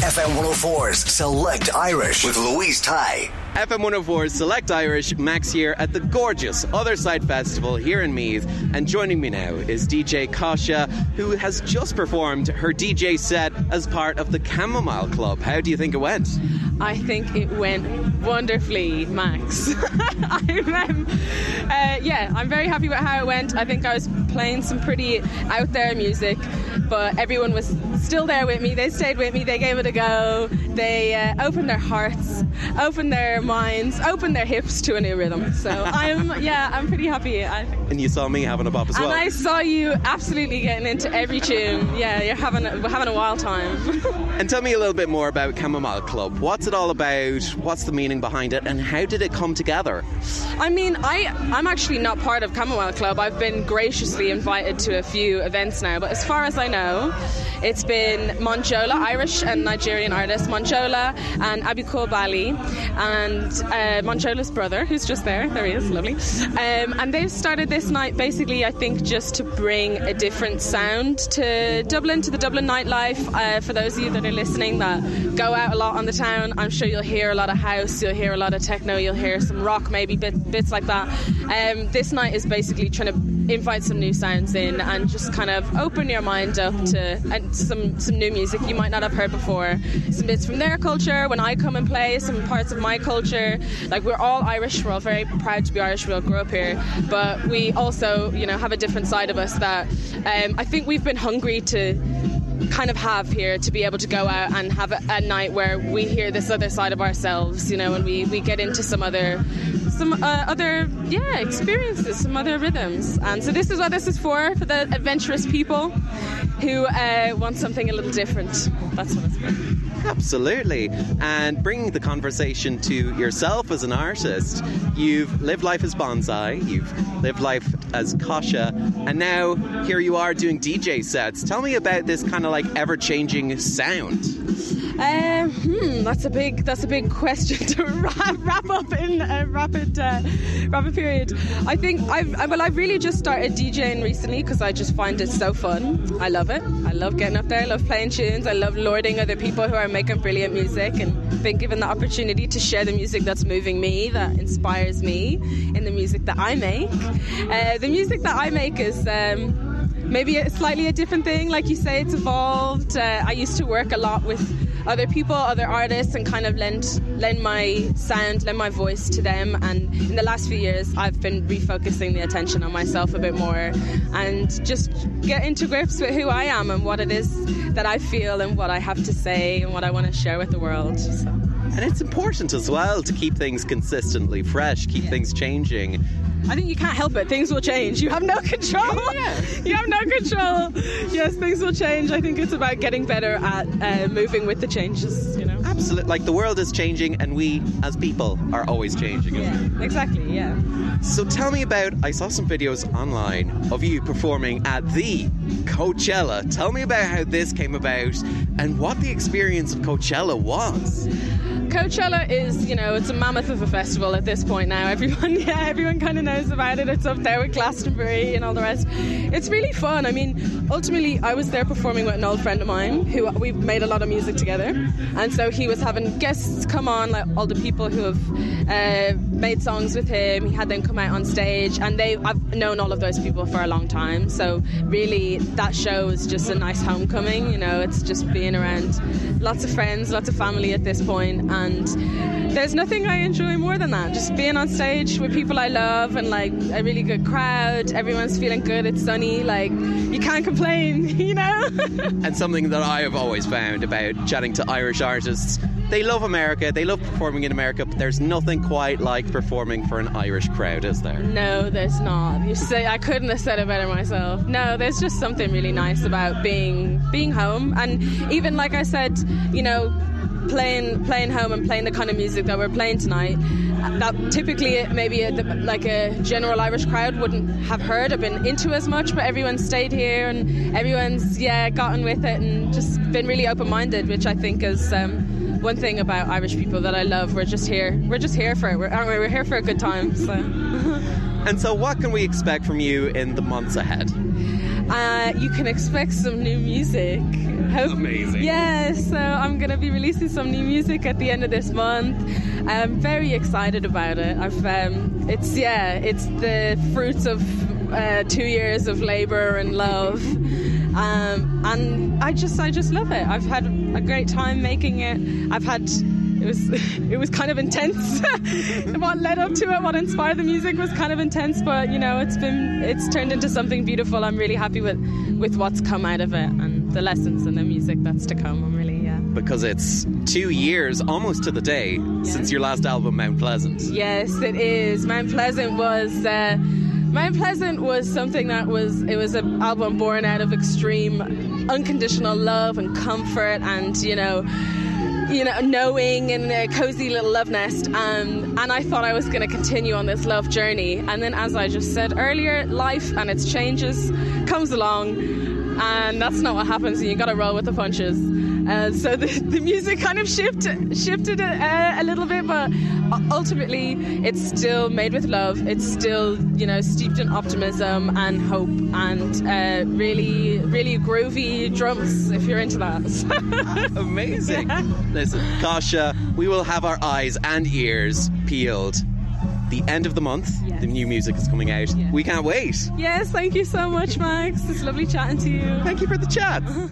FM 104's Select Irish with Louise Ty. FM 104 Select Irish, Max here at the gorgeous Otherside Festival here in Meath. And joining me now is DJ Cosha, who has just performed her DJ set as part of the Chamomile Club. How do you think it went? I think it went wonderfully, Max. I'm, um, uh, yeah, I'm very happy with how it went. I think I was playing some pretty out there music, but everyone was still there with me. They stayed with me. They gave it a go. They uh, opened their hearts, opened their minds, opened their hips to a new rhythm. So I'm, yeah, I'm pretty happy. I think. And you saw me having a bop as well. And I saw you absolutely getting into every tune. Yeah, you're having a, we're having a wild time. and tell me a little bit more about Chamomile Club. What's it all about? What's the meaning behind it? And how did it come together? I mean, I I'm actually not part of Chamomile Club. I've been invited to a few events now, but as far as I know, it's been Monjola, Irish and Nigerian artist Monjola and Abiku Bali and uh, Monjola's brother, who's just there. There he is, lovely. Um, and they've started this night basically, I think, just to bring a different sound to Dublin, to the Dublin nightlife. Uh, for those of you that are listening that go out a lot on the town, I'm sure you'll hear a lot of house, you'll hear a lot of techno, you'll hear some rock, maybe bit, bits like that. Um, this night is basically trying to invite some new sounds in and just kind of open your mind up to and some some new music you might not have heard before. Some bits from their culture. When I come and play, some parts of my culture. Like we're all Irish. We're all very proud to be Irish. We all grew up here, but we also, you know, have a different side of us that um, I think we've been hungry to kind of have here to be able to go out and have a, a, night where we hear this other side of ourselves, you know, and we, we get into some other some uh, other yeah experiences, some other rhythms. And so this is what this is for for the adventurous people who uh, want something a little different. That's what it's for. Absolutely. And bringing the conversation to yourself as an artist, you've lived life as Bonzai, you've lived life as Cosha, and now here you are doing DJ sets. Tell me about this kind of like ever changing sound. Um, hmm, that's a big that's a big question to wrap, wrap up in a rapid uh, rapid period. I think I've I, well I've really just started DJing recently because I just find it so fun. I love it. I love getting up there. I love playing tunes. I love lording other people who are making brilliant music and being given the opportunity to share the music that's moving me, that inspires me in the music that I make. Uh, the music that I make is. Um, maybe a slightly a different thing. Like you say, it's evolved. Uh, I used to work a lot with other people, other artists, and kind of lend lend my sound, lend my voice to them. And in the last few years, I've been refocusing the attention on myself a bit more, and just get into grips with who I am and what it is that I feel and what I have to say and what I want to share with the world. So. And it's important as well to keep things consistently fresh, keep yeah. things changing. I think you can't help it. Things will change. You have no control. Yeah. You have no control. Yes, things will change. I think it's about getting better at uh, moving with the changes. You know. Absolutely. Like the world is changing, and we as people are always changing. Yeah. Exactly. Yeah. So tell me about. I saw some videos online of you performing at the Coachella. Tell me about how this came about and what the experience of Coachella was. Coachella is, you know, it's a mammoth of a festival at this point now. Everyone, yeah, everyone kind of knows about it. It's up there with Glastonbury and all the rest. It's really fun. I mean, ultimately, I was there performing with an old friend of mine who we've made a lot of music together, and so he was having guests come on, like all the people who have uh, made songs with him. He had them come out on stage, and they I've known all of those people for a long time. So really, that show is just a nice homecoming. You know, it's just being around lots of friends, lots of family at this point and there's nothing I enjoy more than that. Just being on stage with people I love and like a really good crowd. Everyone's feeling good. It's sunny. Like you can't complain, you know. and something that I have always found about chatting to Irish artists. They love America, they love performing in America, but there's nothing quite like performing for an Irish crowd, is there? No, there's not. You say I couldn't have said it better myself. No, there's just something really nice about being being home and even like I said, you know, playing playing home and playing the kind of music that we're playing tonight that typically maybe a, like a general Irish crowd wouldn't have heard or been into as much but everyone stayed here and everyone's yeah gotten with it and just been really open-minded which I think is um, one thing about Irish people that I love. We're just here we're just here for it. We're, aren't we? we're here for a good time so. And so what can we expect from you in the months ahead Uh, you can expect some new music. Hope- Amazing. Yeah, so I'm going to be releasing some new music at the end of this month. I'm very excited about it. I've, um, it's yeah, it's the fruits of uh, two years of labor and love, um, and I just, I just love it. I've had a great time making it. I've had. It was it was kind of intense. what led up to it, what inspired the music was kind of intense, but you know, it's been it's turned into something beautiful. I'm really happy with with what's come out of it and the lessons and the music that's to come. I'm really yeah. Because it's two years, almost to the day, since your last album, Mount Pleasant. Yes, it is. Mount Pleasant was uh, Mount Pleasant was something that was it was an album born out of extreme unconditional love and comfort and you know you know knowing and a cozy little love nest. Um, and I thought I was going to continue on this love journey. And then as I just said earlier life and its changes comes along. And that's not what happens and you got to roll with the punches uh, so the, the music kind of shifted shifted a, a little bit but ultimately it's still made with love it's still you know steeped in optimism and hope and uh, really really groovy drums if you're into that Amazing. Listen, Cosha, we will have our eyes and ears peeled. The end of the month, Yes. the new music is coming out. Yes. We can't wait. yes thank you so much Max it's lovely chatting to you Thank you for the chat.